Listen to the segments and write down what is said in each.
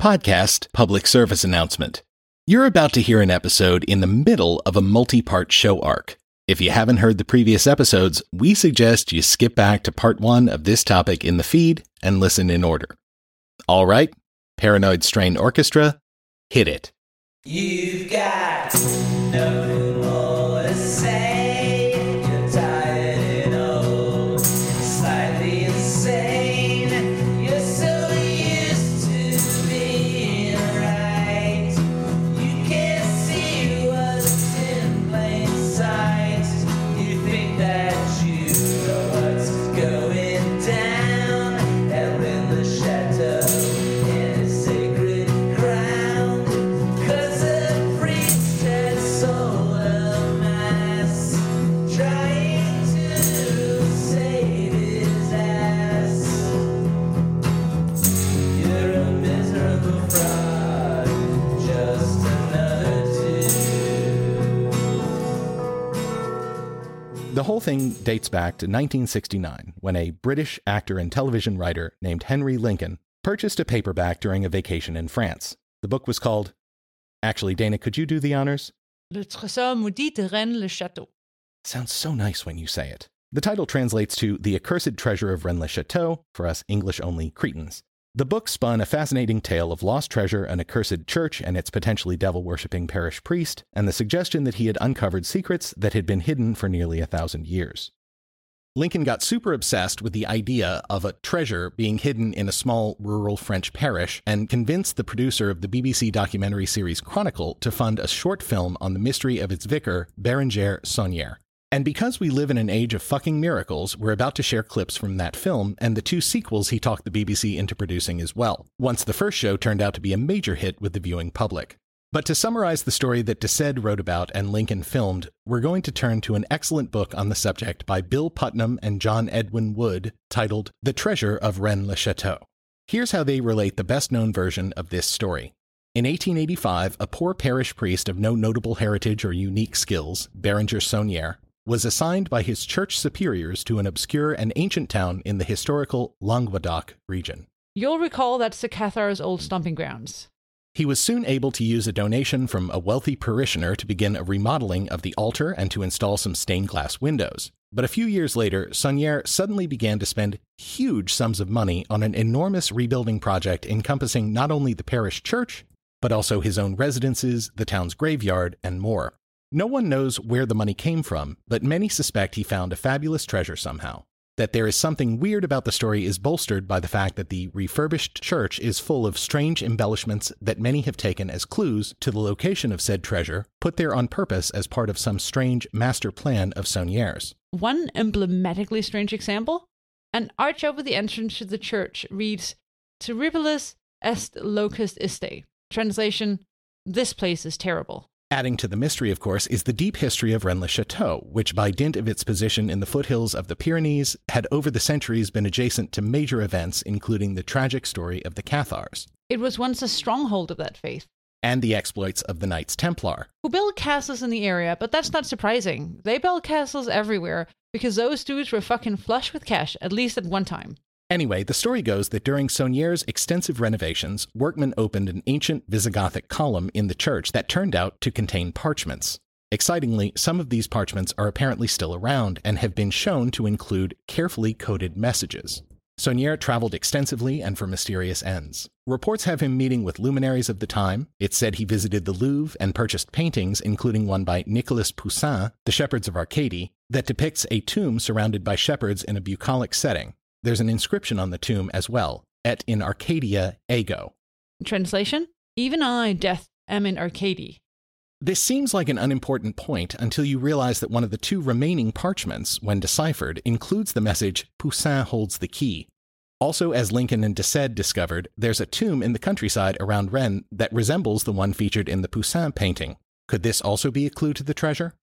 Podcast Public Service Announcement. You're about to hear an episode in the middle of a multi part show arc. If you haven't heard the previous episodes, we suggest you skip back to part one of this topic in the feed and listen in order. All right, Paranoid Strain Orchestra, hit it. You've got no thing dates back to 1969 when a British actor and television writer named Henry Lincoln purchased a paperback during a vacation in France. The book was called. Actually, Dana, could you do the honors? Le trésor maudit de Rennes le Château. Sounds so nice when you say it. The title translates to The Accursed Treasure of Rennes le Chateau for us English only cretins. The book spun a fascinating tale of lost treasure, an accursed church, and its potentially devil worshipping parish priest, and the suggestion that he had uncovered secrets that had been hidden for nearly a thousand years. Lincoln got super obsessed with the idea of a treasure being hidden in a small rural French parish and convinced the producer of the BBC documentary series Chronicle to fund a short film on the mystery of its vicar, Berenger Saunière. And because we live in an age of fucking miracles, we're about to share clips from that film and the two sequels he talked the BBC into producing as well, once the first show turned out to be a major hit with the viewing public. But to summarize the story that de Sède wrote about and Lincoln filmed, we're going to turn to an excellent book on the subject by Bill Putnam and John Edwin Wood titled The Treasure of Rennes le Chateau. Here's how they relate the best known version of this story. In 1885, a poor parish priest of no notable heritage or unique skills, Berenger Saunière, was assigned by his church superiors to an obscure and ancient town in the historical Languedoc region. You'll recall that's the Cathar's old stomping grounds. He was soon able to use a donation from a wealthy parishioner to begin a remodeling of the altar and to install some stained glass windows. But a few years later, Saunière suddenly began to spend huge sums of money on an enormous rebuilding project encompassing not only the parish church, but also his own residences, the town's graveyard, and more. No one knows where the money came from, but many suspect he found a fabulous treasure somehow. That there is something weird about the story is bolstered by the fact that the refurbished church is full of strange embellishments that many have taken as clues to the location of said treasure, put there on purpose as part of some strange master plan of Saunière's. One emblematically strange example an arch over the entrance to the church reads Terribilis est locus iste. Translation This place is terrible. Adding to the mystery, of course, is the deep history of Rennes le Chateau, which, by dint of its position in the foothills of the Pyrenees, had over the centuries been adjacent to major events, including the tragic story of the Cathars It was once a stronghold of that faith, and the exploits of the Knights Templar. who built castles in the area, but that's not surprising. They built castles everywhere because those dudes were fucking flush with cash, at least at one time. Anyway, the story goes that during Saunière's extensive renovations, workmen opened an ancient Visigothic column in the church that turned out to contain parchments. Excitingly, some of these parchments are apparently still around and have been shown to include carefully coded messages. Saunière traveled extensively and for mysterious ends. Reports have him meeting with luminaries of the time. It's said he visited the Louvre and purchased paintings, including one by Nicolas Poussin, The Shepherds of Arcady, that depicts a tomb surrounded by shepherds in a bucolic setting. There's an inscription on the tomb as well, et in Arcadia ego. Translation Even I, death, am in Arcady. This seems like an unimportant point until you realize that one of the two remaining parchments, when deciphered, includes the message Poussin holds the key. Also, as Lincoln and de Sède discovered, there's a tomb in the countryside around Rennes that resembles the one featured in the Poussin painting. Could this also be a clue to the treasure?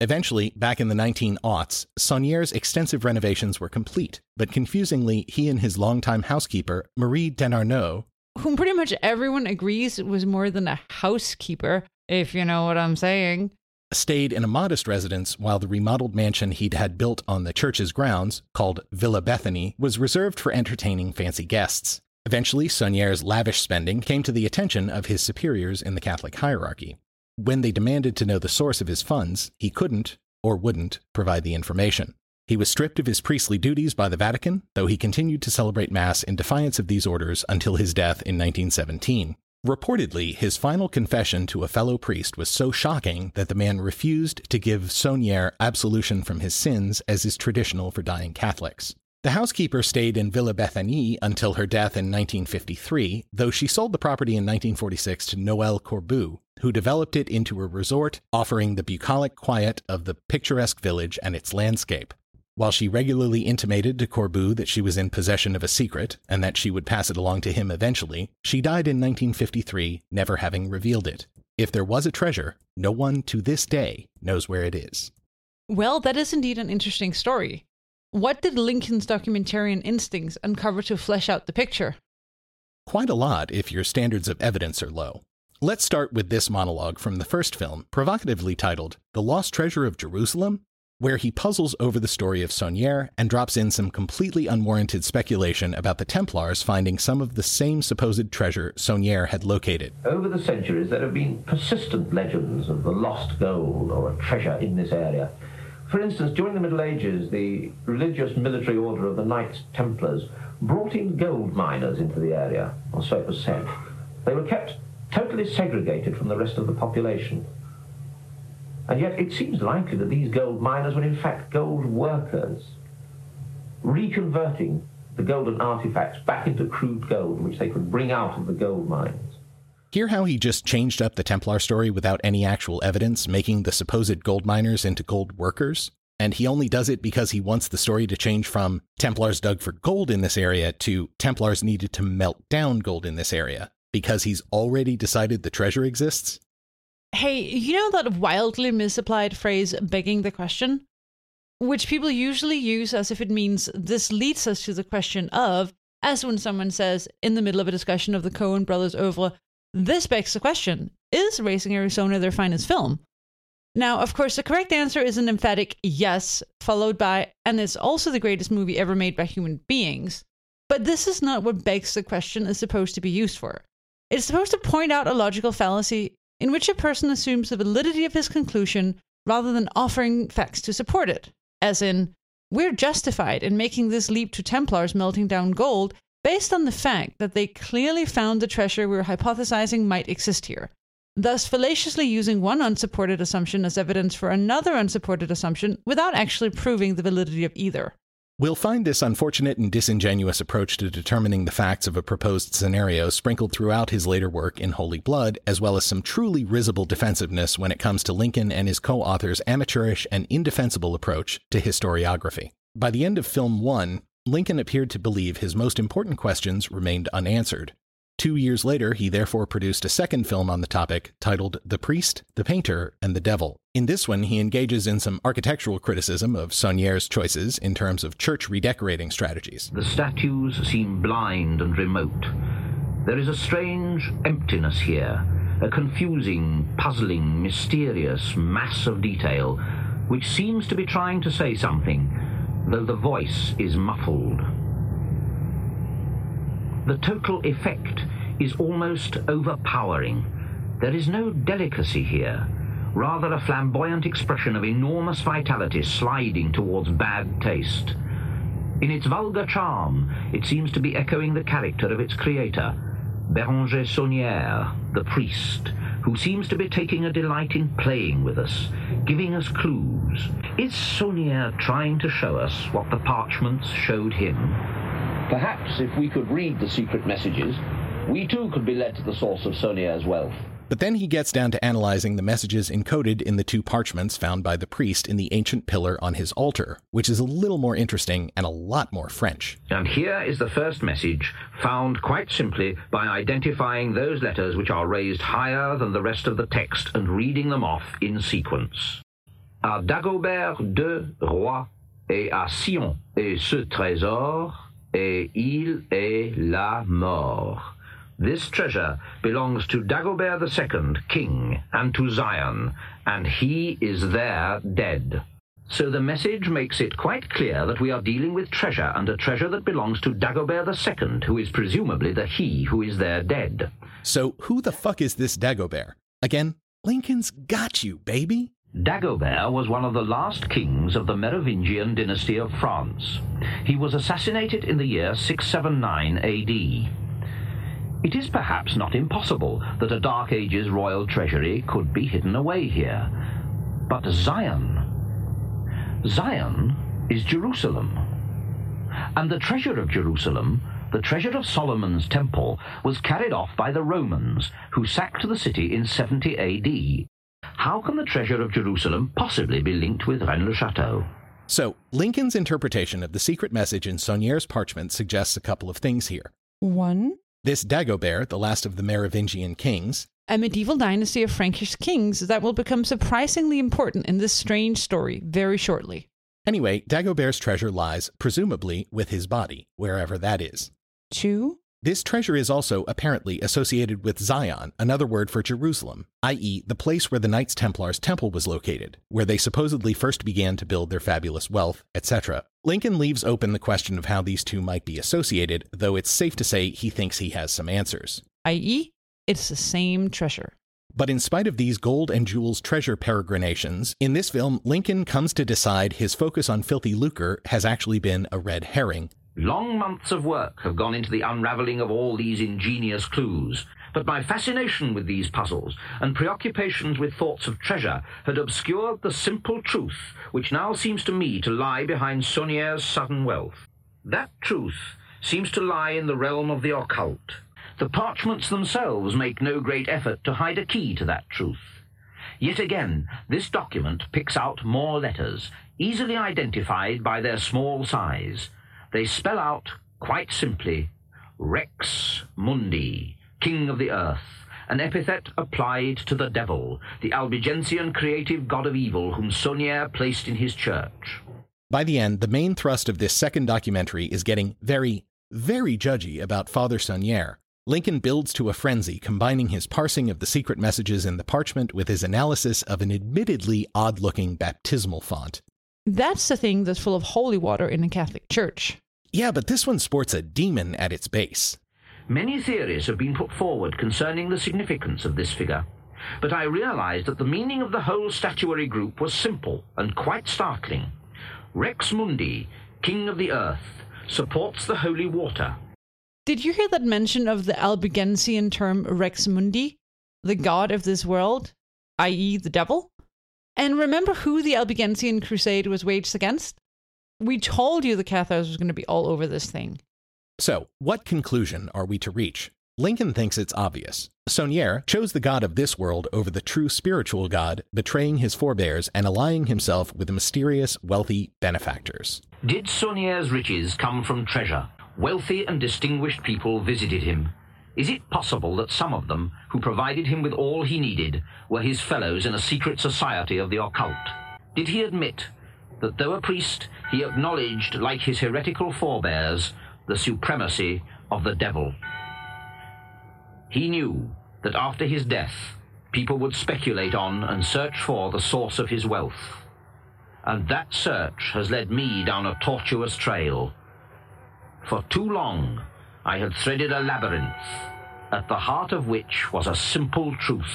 Eventually, back in the 19aughts, Saunier's extensive renovations were complete, but confusingly, he and his longtime housekeeper, Marie Dénarnaud, Whom pretty much everyone agrees was more than a housekeeper, if you know what I'm saying. stayed in a modest residence while the remodeled mansion he'd had built on the church's grounds, called Villa Bethany, was reserved for entertaining fancy guests. Eventually, Saunier's lavish spending came to the attention of his superiors in the Catholic hierarchy. When they demanded to know the source of his funds, he couldn't, or wouldn't, provide the information. He was stripped of his priestly duties by the Vatican, though he continued to celebrate Mass in defiance of these orders until his death in 1917. Reportedly, his final confession to a fellow priest was so shocking that the man refused to give Saunier absolution from his sins as is traditional for dying Catholics. The housekeeper stayed in Villa Bethany until her death in 1953, though she sold the property in 1946 to Noël Corbu, who developed it into a resort offering the bucolic quiet of the picturesque village and its landscape. While she regularly intimated to Corbu that she was in possession of a secret and that she would pass it along to him eventually, she died in 1953, never having revealed it. If there was a treasure, no one to this day knows where it is. Well, that is indeed an interesting story. What did Lincoln's documentarian instincts uncover to flesh out the picture? Quite a lot if your standards of evidence are low. Let's start with this monologue from the first film, provocatively titled The Lost Treasure of Jerusalem, where he puzzles over the story of Saunier and drops in some completely unwarranted speculation about the Templars finding some of the same supposed treasure Saunier had located. Over the centuries, there have been persistent legends of the lost gold or a treasure in this area. For instance, during the Middle Ages, the religious military order of the Knights Templars brought in gold miners into the area, or so it was said. They were kept totally segregated from the rest of the population. And yet it seems likely that these gold miners were in fact gold workers, reconverting the golden artifacts back into crude gold, which they could bring out of the gold mines. Hear how he just changed up the Templar story without any actual evidence, making the supposed gold miners into gold workers? And he only does it because he wants the story to change from Templars dug for gold in this area to Templars needed to melt down gold in this area, because he's already decided the treasure exists? Hey, you know that wildly misapplied phrase, begging the question? Which people usually use as if it means this leads us to the question of, as when someone says in the middle of a discussion of the Coen brothers oeuvre, this begs the question is Raising Arizona their finest film? Now, of course, the correct answer is an emphatic yes, followed by, and it's also the greatest movie ever made by human beings. But this is not what begs the question is supposed to be used for. It's supposed to point out a logical fallacy in which a person assumes the validity of his conclusion rather than offering facts to support it. As in, we're justified in making this leap to Templars melting down gold based on the fact that they clearly found the treasure we're hypothesizing might exist here, thus fallaciously using one unsupported assumption as evidence for another unsupported assumption without actually proving the validity of either. We'll find this unfortunate and disingenuous approach to determining the facts of a proposed scenario sprinkled throughout his later work in Holy Blood, as well as some truly risible defensiveness when it comes to Lincoln and his co author's amateurish and indefensible approach to historiography. By the end of film one, Lincoln appeared to believe his most important questions remained unanswered. Two years later, he therefore produced a second film on the topic titled The Priest, the Painter, and the Devil. In this one, he engages in some architectural criticism of Saunier's choices in terms of church redecorating strategies. The statues seem blind and remote. There is a strange emptiness here, a confusing, puzzling, mysterious mass of detail which seems to be trying to say something, though the voice is muffled. The total effect is almost overpowering. There is no delicacy here, rather a flamboyant expression of enormous vitality sliding towards bad taste. In its vulgar charm, it seems to be echoing the character of its creator, Béranger Saunière, the priest, who seems to be taking a delight in playing with us, giving us clues. Is Saunière trying to show us what the parchments showed him? Perhaps if we could read the secret messages, we too could be led to the source of Saunier's wealth. But then he gets down to analyzing the messages encoded in the two parchments found by the priest in the ancient pillar on his altar, which is a little more interesting and a lot more French. And here is the first message, found quite simply by identifying those letters which are raised higher than the rest of the text and reading them off in sequence. À Dagobert de Roi et à Sion et ce trésor, et il est la mort. This treasure belongs to Dagobert II, king, and to Zion, and he is there dead. So the message makes it quite clear that we are dealing with treasure, and a treasure that belongs to Dagobert II, who is presumably the he who is there dead. So, who the fuck is this Dagobert? Again, Lincoln's got you, baby. Dagobert was one of the last kings of the Merovingian dynasty of France. He was assassinated in the year 679 AD. It is perhaps not impossible that a Dark Ages royal treasury could be hidden away here. But Zion. Zion is Jerusalem. And the treasure of Jerusalem, the treasure of Solomon's temple, was carried off by the Romans, who sacked the city in 70 AD. How can the treasure of Jerusalem possibly be linked with Rennes-le-Château? So, Lincoln's interpretation of the secret message in Saunier's parchment suggests a couple of things here. One, This Dagobert, the last of the Merovingian kings, A medieval dynasty of Frankish kings that will become surprisingly important in this strange story very shortly. Anyway, Dagobert's treasure lies, presumably, with his body, wherever that is. two, This treasure is also apparently associated with Zion, another word for Jerusalem, i.e., the place where the Knights Templar's temple was located, where they supposedly first began to build their fabulous wealth, etc. Lincoln leaves open the question of how these two might be associated, though it's safe to say he thinks he has some answers. I.e., it's the same treasure. But in spite of these gold and jewels treasure peregrinations, in this film, Lincoln comes to decide his focus on filthy lucre has actually been a red herring. Long months of work have gone into the unraveling of all these ingenious clues, but my fascination with these puzzles and preoccupations with thoughts of treasure had obscured the simple truth which now seems to me to lie behind Saunier's sudden wealth. That truth seems to lie in the realm of the occult. The parchments themselves make no great effort to hide a key to that truth. Yet again, this document picks out more letters, easily identified by their small size. They spell out, quite simply, Rex Mundi, King of the Earth, an epithet applied to the devil, the Albigensian creative god of evil whom Saunier placed in his church. By the end, the main thrust of this second documentary is getting very, very judgy about Father Saunier. Lincoln builds to a frenzy, combining his parsing of the secret messages in the parchment with his analysis of an admittedly odd looking baptismal font. That's the thing that's full of holy water in a Catholic church. Yeah, but this one sports a demon at its base. Many theories have been put forward concerning the significance of this figure, but I realized that the meaning of the whole statuary group was simple and quite startling. Rex Mundi, King of the Earth, supports the holy water. Did you hear that mention of the Albigensian term Rex Mundi, the god of this world, i.e., the devil? And remember who the Albigensian crusade was waged against? We told you the Cathars was going to be all over this thing. So, what conclusion are we to reach? Lincoln thinks it's obvious. Saunier chose the god of this world over the true spiritual god, betraying his forebears and allying himself with mysterious, wealthy benefactors. Did Saunier's riches come from treasure? Wealthy and distinguished people visited him. Is it possible that some of them, who provided him with all he needed, were his fellows in a secret society of the occult? Did he admit that though a priest, he acknowledged, like his heretical forebears, the supremacy of the devil? He knew that after his death, people would speculate on and search for the source of his wealth. And that search has led me down a tortuous trail. For too long, I had threaded a labyrinth, at the heart of which was a simple truth.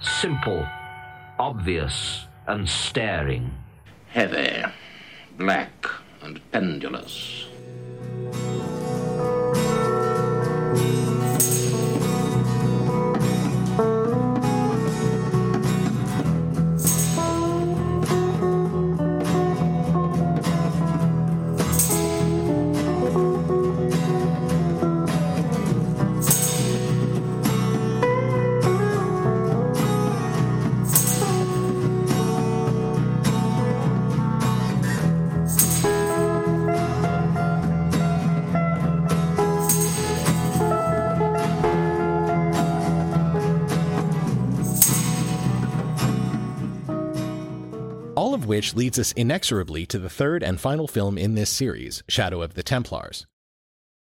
Simple, obvious, and staring. heavy, black, and pendulous. Which leads us inexorably to the third and final film in this series, Shadow of the Templars.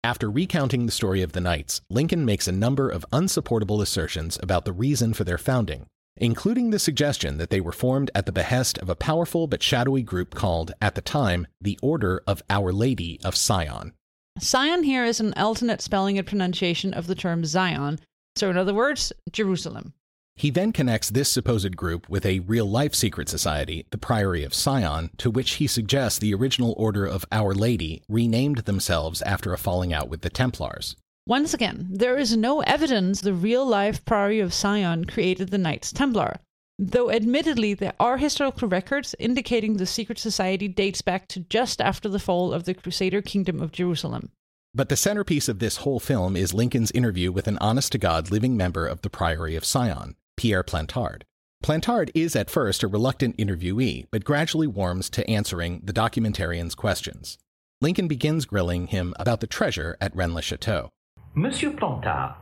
After recounting the story of the Knights, Lincoln makes a number of unsupportable assertions about the reason for their founding, including the suggestion that they were formed at the behest of a powerful but shadowy group called, at the time, the Order of Our Lady of Sion. Sion here is an alternate spelling and pronunciation of the term Zion, so in other words, Jerusalem. He then connects this supposed group with a real life secret society, the Priory of Sion, to which he suggests the original Order of Our Lady renamed themselves after a falling out with the Templars. Once again, there is no evidence the real life Priory of Sion created the Knights Templar, though admittedly there are historical records indicating the secret society dates back to just after the fall of the Crusader Kingdom of Jerusalem. But the centerpiece of this whole film is Lincoln's interview with an honest to God living member of the Priory of Sion, Pierre Plantard. Plantard is at first a reluctant interviewee, but gradually warms to answering the documentarian's questions. Lincoln begins grilling him about the treasure at Rennes le Chateau. Monsieur Plantard,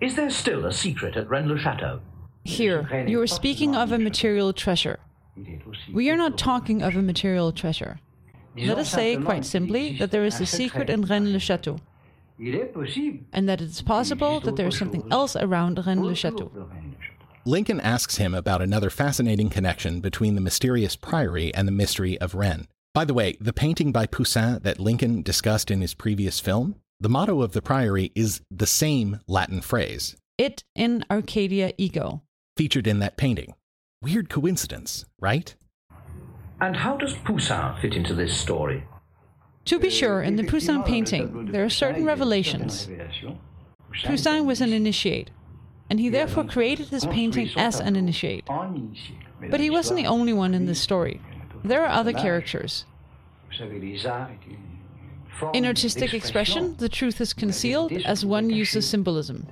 is there still a secret at Rennes-le-Château? Here, you are speaking of a material treasure. We are not talking of a material treasure. Let us say, quite simply, that there is a secret in Rennes le Chateau, and that it is possible that there is something else around Rennes le Chateau. Lincoln asks him about another fascinating connection between the mysterious priory and the mystery of Rennes. By the way, the painting by Poussin that Lincoln discussed in his previous film, the motto of the priory is the same Latin phrase, Et in Arcadia ego. featured in that painting. Weird coincidence, right? And how does Poussin fit into this story? To be sure, in the Poussin painting, there are certain revelations. Poussin was an initiate, and he therefore created his painting as an initiate. But he wasn't the only one in this story. There are other characters. In artistic expression, the truth is concealed as one uses symbolism.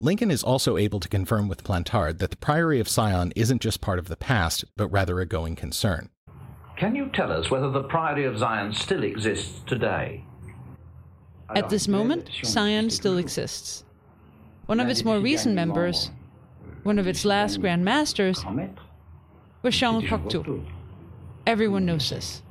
Lincoln is also able to confirm with Plantard that the Priory of Sion isn't just part of the past, but rather a going concern. Can you tell us whether the Priory of Zion still exists today? At this moment, Sion still exists. One of its more recent members, one of its last Grand Masters, was Jean Cocteau. Everyone knows this.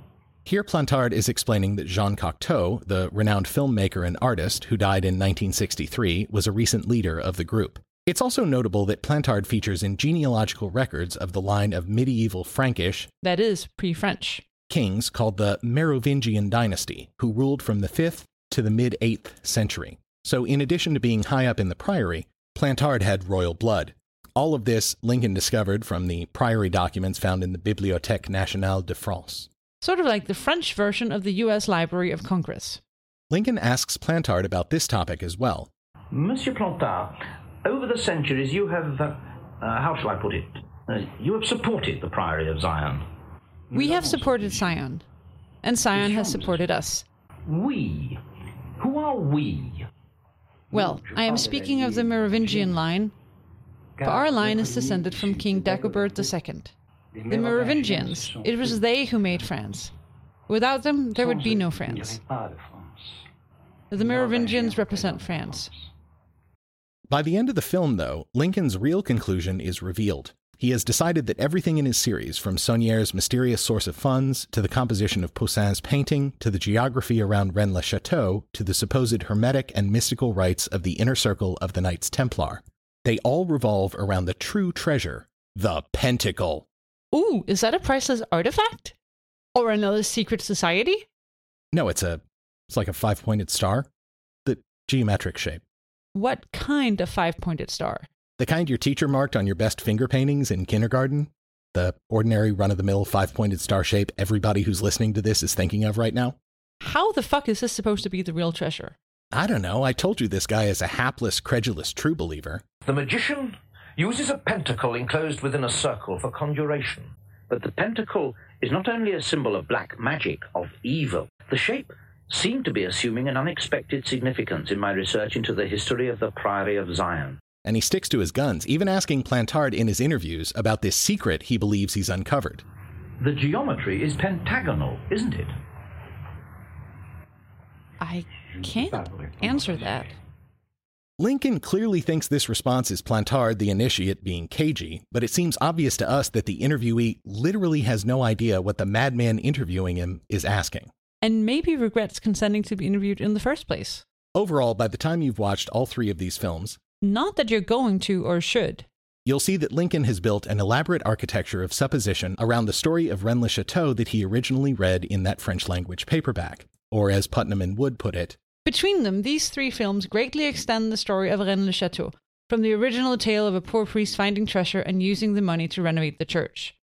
Here, Plantard is explaining that Jean Cocteau, the renowned filmmaker and artist who died in 1963, was a recent leader of the group. It's also notable that Plantard features in genealogical records of the line of medieval Frankish That is pre French. kings called the Merovingian dynasty, who ruled from the 5th to the mid 8th century. So, in addition to being high up in the priory, Plantard had royal blood. All of this Lincoln discovered from the priory documents found in the Bibliothèque Nationale de France. Sort of like the French version of the US Library of Congress. Lincoln asks Plantard about this topic as well. Monsieur Plantard, over the centuries you have, uh, uh, how shall I put it? Uh, you have supported the Priory of Zion. We have supported Zion, and Zion has supported us. We. Who are we? Well, I am speaking of the Merovingian line, for our line is descended from King Dagobert II. The Merovingians, it was they who made France. Without them, there would be no France. The Merovingians represent France. By the end of the film, though, Lincoln's real conclusion is revealed. He has decided that everything in his series, from Saunier's mysterious source of funds, to the composition of Poussin's painting, to the geography around Rennes le Chateau, to the supposed hermetic and mystical rites of the inner circle of the Knights Templar, they all revolve around the true treasure, the Pentacle. Ooh, is that a priceless artifact? Or another secret society? No, it's a it's like a five-pointed star. The geometric shape. What kind of five pointed star? The kind your teacher marked on your best finger paintings in kindergarten? The ordinary run of the mill five pointed star shape everybody who's listening to this is thinking of right now? How the fuck is this supposed to be the real treasure? I don't know. I told you this guy is a hapless, credulous true believer. The magician uses a pentacle enclosed within a circle for conjuration. But the pentacle is not only a symbol of black magic, of evil. The shape seemed to be assuming an unexpected significance in my research into the history of the Priory of Zion. And he sticks to his guns, even asking Plantard in his interviews about this secret he believes he's uncovered. The geometry is pentagonal, isn't it? I can't answer that. Lincoln clearly thinks this response is Plantard, the initiate, being cagey, but it seems obvious to us that the interviewee literally has no idea what the madman interviewing him is asking. And maybe regrets consenting to be interviewed in the first place. Overall, by the time you've watched all three of these films, Not that you're going to or should. you'll see that Lincoln has built an elaborate architecture of supposition around the story of Rennes le Chateau that he originally read in that French language paperback. Or, as Putnam and Wood put it, Between them, these three films greatly extend the story of Rennes le Chateau, from the original tale of a poor priest finding treasure and using the money to renovate the church.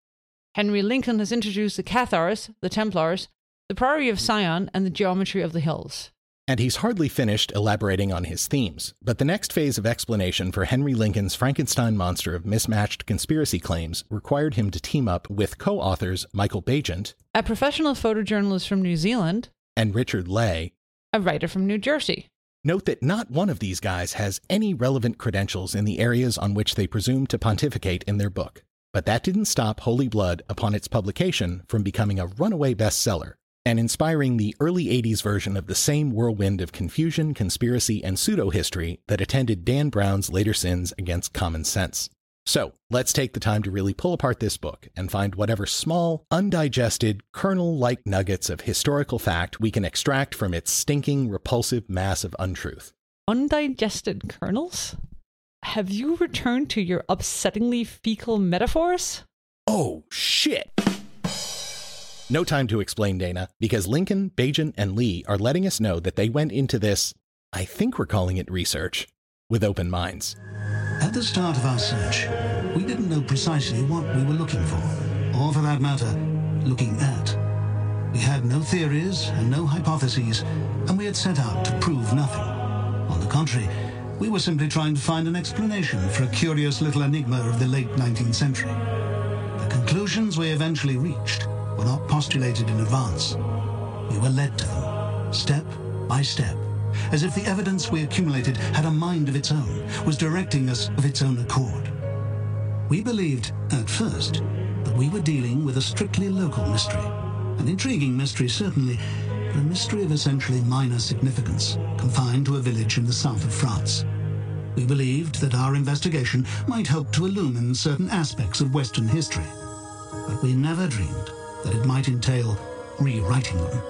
Henry Lincoln has introduced the Cathars, the Templars, the Priory of Sion, and the geometry of the hills. And he's hardly finished elaborating on his themes, but the next phase of explanation for Henry Lincoln's Frankenstein monster of mismatched conspiracy claims required him to team up with co authors Michael Baigent A professional photojournalist from New Zealand, and Richard Leigh. a writer from New Jersey. Note that not one of these guys has any relevant credentials in the areas on which they presume to pontificate in their book. But that didn't stop Holy Blood upon its publication from becoming a runaway bestseller and inspiring the early 80s version of the same whirlwind of confusion, conspiracy, and pseudo history that attended Dan Brown's later sins against common sense. So, let's take the time to really pull apart this book and find whatever small, undigested, kernel like nuggets of historical fact we can extract from its stinking, repulsive mass of untruth. Undigested kernels? Have you returned to your upsettingly fecal metaphors? Oh, shit! No time to explain, Dana, because Lincoln, Baigent, and Leigh are letting us know that they went into this, I think we're calling it research, with open minds. At the start of our search, we didn't know precisely what we were looking for, or for that matter, looking at. We had no theories and no hypotheses, and we had set out to prove nothing. On the contrary, we were simply trying to find an explanation for a curious little enigma of the late 19th century. The conclusions we eventually reached were not postulated in advance. We were led to them, step by step, as if the evidence we accumulated had a mind of its own, was directing us of its own accord. We believed, at first, that we were dealing with a strictly local mystery. An intriguing mystery, certainly, but a mystery of essentially minor significance, confined to a village in the south of France. We believed that our investigation might help to illumine certain aspects of Western history, but we never dreamed that it might entail rewriting them.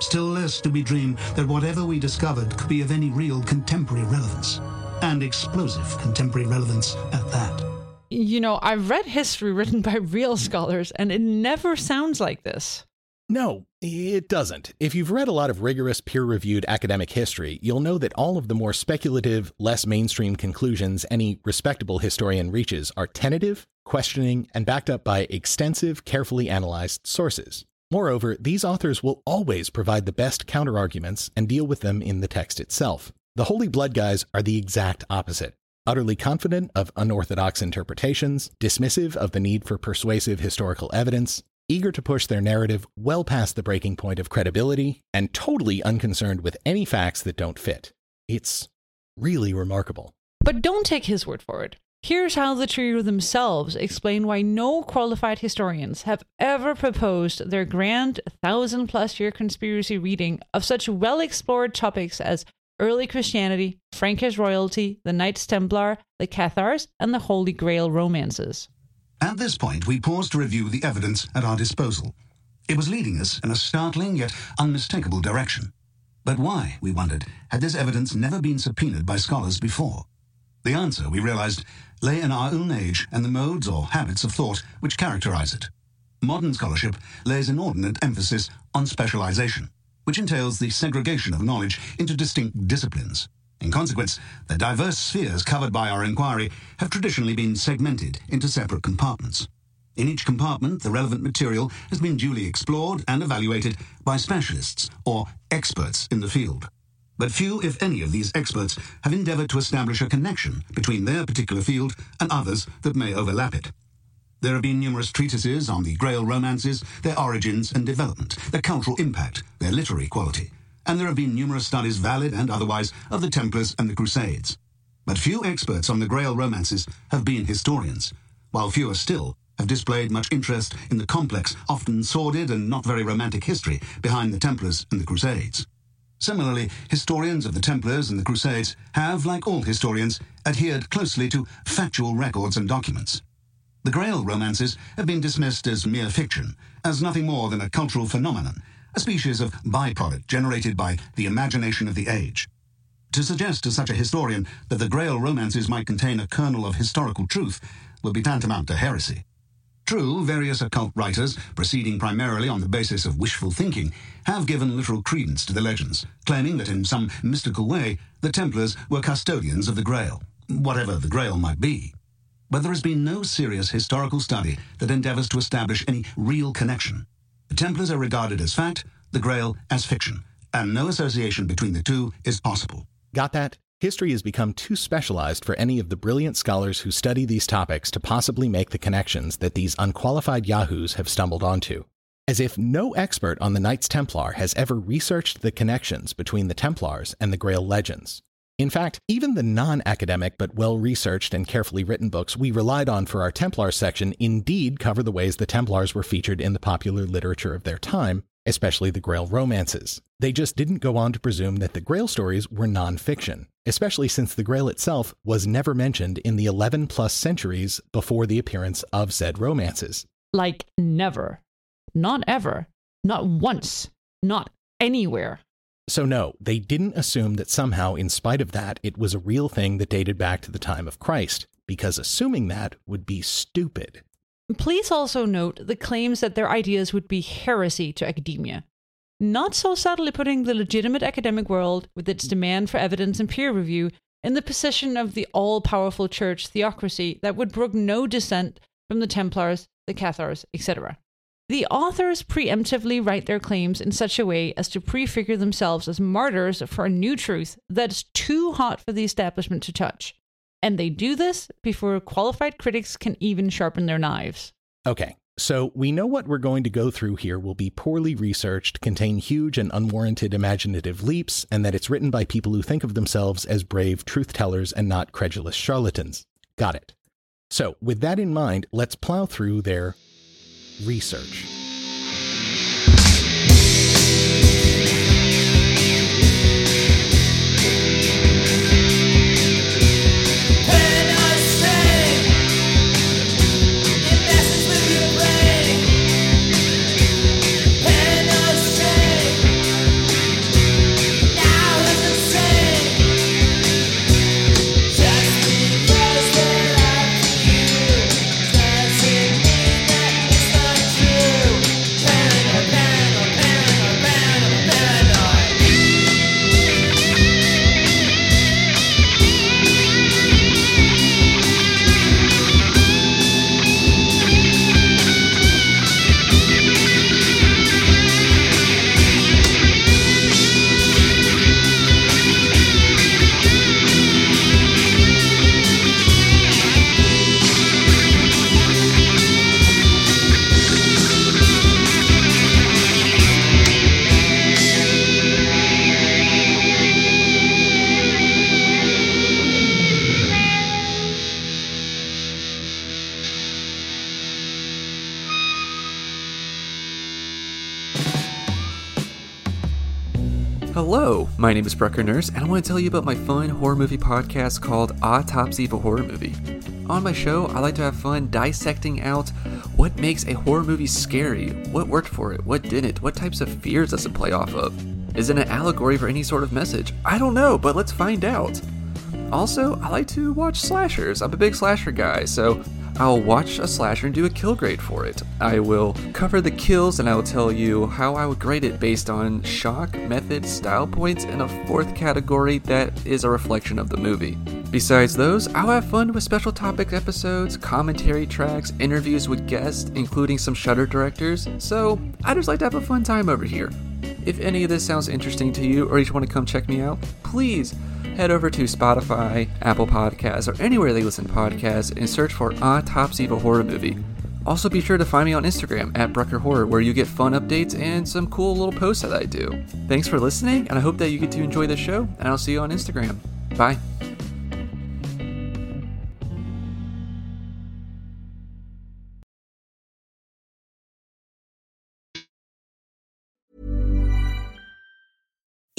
Still less do we dream that whatever we discovered could be of any real contemporary relevance, and explosive contemporary relevance at that. You know, I've read history written by real scholars, and it never sounds like this. No, it doesn't. If you've read a lot of rigorous peer reviewed academic history, you'll know that all of the more speculative, less mainstream conclusions any respectable historian reaches are tentative, questioning, and backed up by extensive, carefully analyzed sources. Moreover, these authors will always provide the best counterarguments and deal with them in the text itself. The Holy Blood guys are the exact opposite. Utterly confident of unorthodox interpretations, dismissive of the need for persuasive historical evidence, eager to push their narrative well past the breaking point of credibility, and totally unconcerned with any facts that don't fit. It's really remarkable. But don't take his word for it. Here's how the trio themselves explain why no qualified historians have ever proposed their grand thousand plus year conspiracy reading of such well explored topics as early Christianity, Frankish royalty, the Knights Templar, the Cathars, and the Holy Grail romances. At this point, we paused to review the evidence at our disposal. It was leading us in a startling yet unmistakable direction. But why, we wondered, had this evidence never been subpoenaed by scholars before? The answer, we realized, lay in our own age and the modes or habits of thought which characterize it. Modern scholarship lays inordinate emphasis on specialization, which entails the segregation of knowledge into distinct disciplines. In consequence, the diverse spheres covered by our inquiry have traditionally been segmented into separate compartments. In each compartment, the relevant material has been duly explored and evaluated by specialists or experts in the field. But few, if any, of these experts have endeavored to establish a connection between their particular field and others that may overlap it. There have been numerous treatises on the Grail romances, their origins and development, their cultural impact, their literary quality, and there have been numerous studies, valid and otherwise, of the Templars and the Crusades. But few experts on the Grail romances have been historians, while fewer still have displayed much interest in the complex, often sordid and not very romantic history behind the Templars and the Crusades. Similarly, historians of the Templars and the Crusades have, like all historians, adhered closely to factual records and documents. The Grail romances have been dismissed as mere fiction, as nothing more than a cultural phenomenon, a species of byproduct generated by the imagination of the age. To suggest to such a historian that the Grail romances might contain a kernel of historical truth would be tantamount to heresy. True, various occult writers, proceeding primarily on the basis of wishful thinking, have given literal credence to the legends, claiming that in some mystical way the Templars were custodians of the Grail, whatever the Grail might be. But there has been no serious historical study that endeavors to establish any real connection. The Templars are regarded as fact, the Grail as fiction, and no association between the two is possible. Got that? History has become too specialized for any of the brilliant scholars who study these topics to possibly make the connections that these unqualified yahoos have stumbled onto. As if no expert on the Knights Templar has ever researched the connections between the Templars and the Grail legends. In fact, even the non academic but well researched and carefully written books we relied on for our Templar section indeed cover the ways the Templars were featured in the popular literature of their time, especially the Grail romances. They just didn't go on to presume that the Grail stories were non fiction, especially since the Grail itself was never mentioned in the 11 plus centuries before the appearance of said romances. Like never. Not ever. Not once. Not anywhere. So, no, they didn't assume that somehow, in spite of that, it was a real thing that dated back to the time of Christ, because assuming that would be stupid. Please also note the claims that their ideas would be heresy to academia. Not so subtly putting the legitimate academic world, with its demand for evidence and peer review, in the position of the all powerful church theocracy that would brook no dissent from the Templars, the Cathars, etc. The authors preemptively write their claims in such a way as to prefigure themselves as martyrs for a new truth that is too hot for the establishment to touch. And they do this before qualified critics can even sharpen their knives. Okay, so we know what we're going to go through here will be poorly researched, contain huge and unwarranted imaginative leaps, and that it's written by people who think of themselves as brave truth tellers and not credulous charlatans. Got it. So, with that in mind, let's plow through their research. Hello, my name is Brucker Nurse, and I want to tell you about my fun horror movie podcast called Autopsy of a Horror Movie. On my show, I like to have fun dissecting out what makes a horror movie scary, what worked for it, what didn't, what types of fears does it play off of. Is it an allegory for any sort of message? I don't know, but let's find out. Also, I like to watch slashers. I'm a big slasher guy, so I'll watch a slasher and do a kill grade for it. I will cover the kills and I will tell you how I would grade it based on shock, method, style points, and a fourth category that is a reflection of the movie. Besides those, I'll have fun with special topic episodes, commentary tracks, interviews with guests, including some Shutter directors, so I just like to have a fun time over here. If any of this sounds interesting to you or you just want to come check me out, please head over to Spotify, Apple Podcasts, or anywhere they listen to podcasts and search for Autopsy of a Horror Movie. Also, be sure to find me on Instagram at Brucker Horror, where you get fun updates and some cool little posts that I do. Thanks for listening, and I hope that you get to enjoy the show, and I'll see you on Instagram. Bye.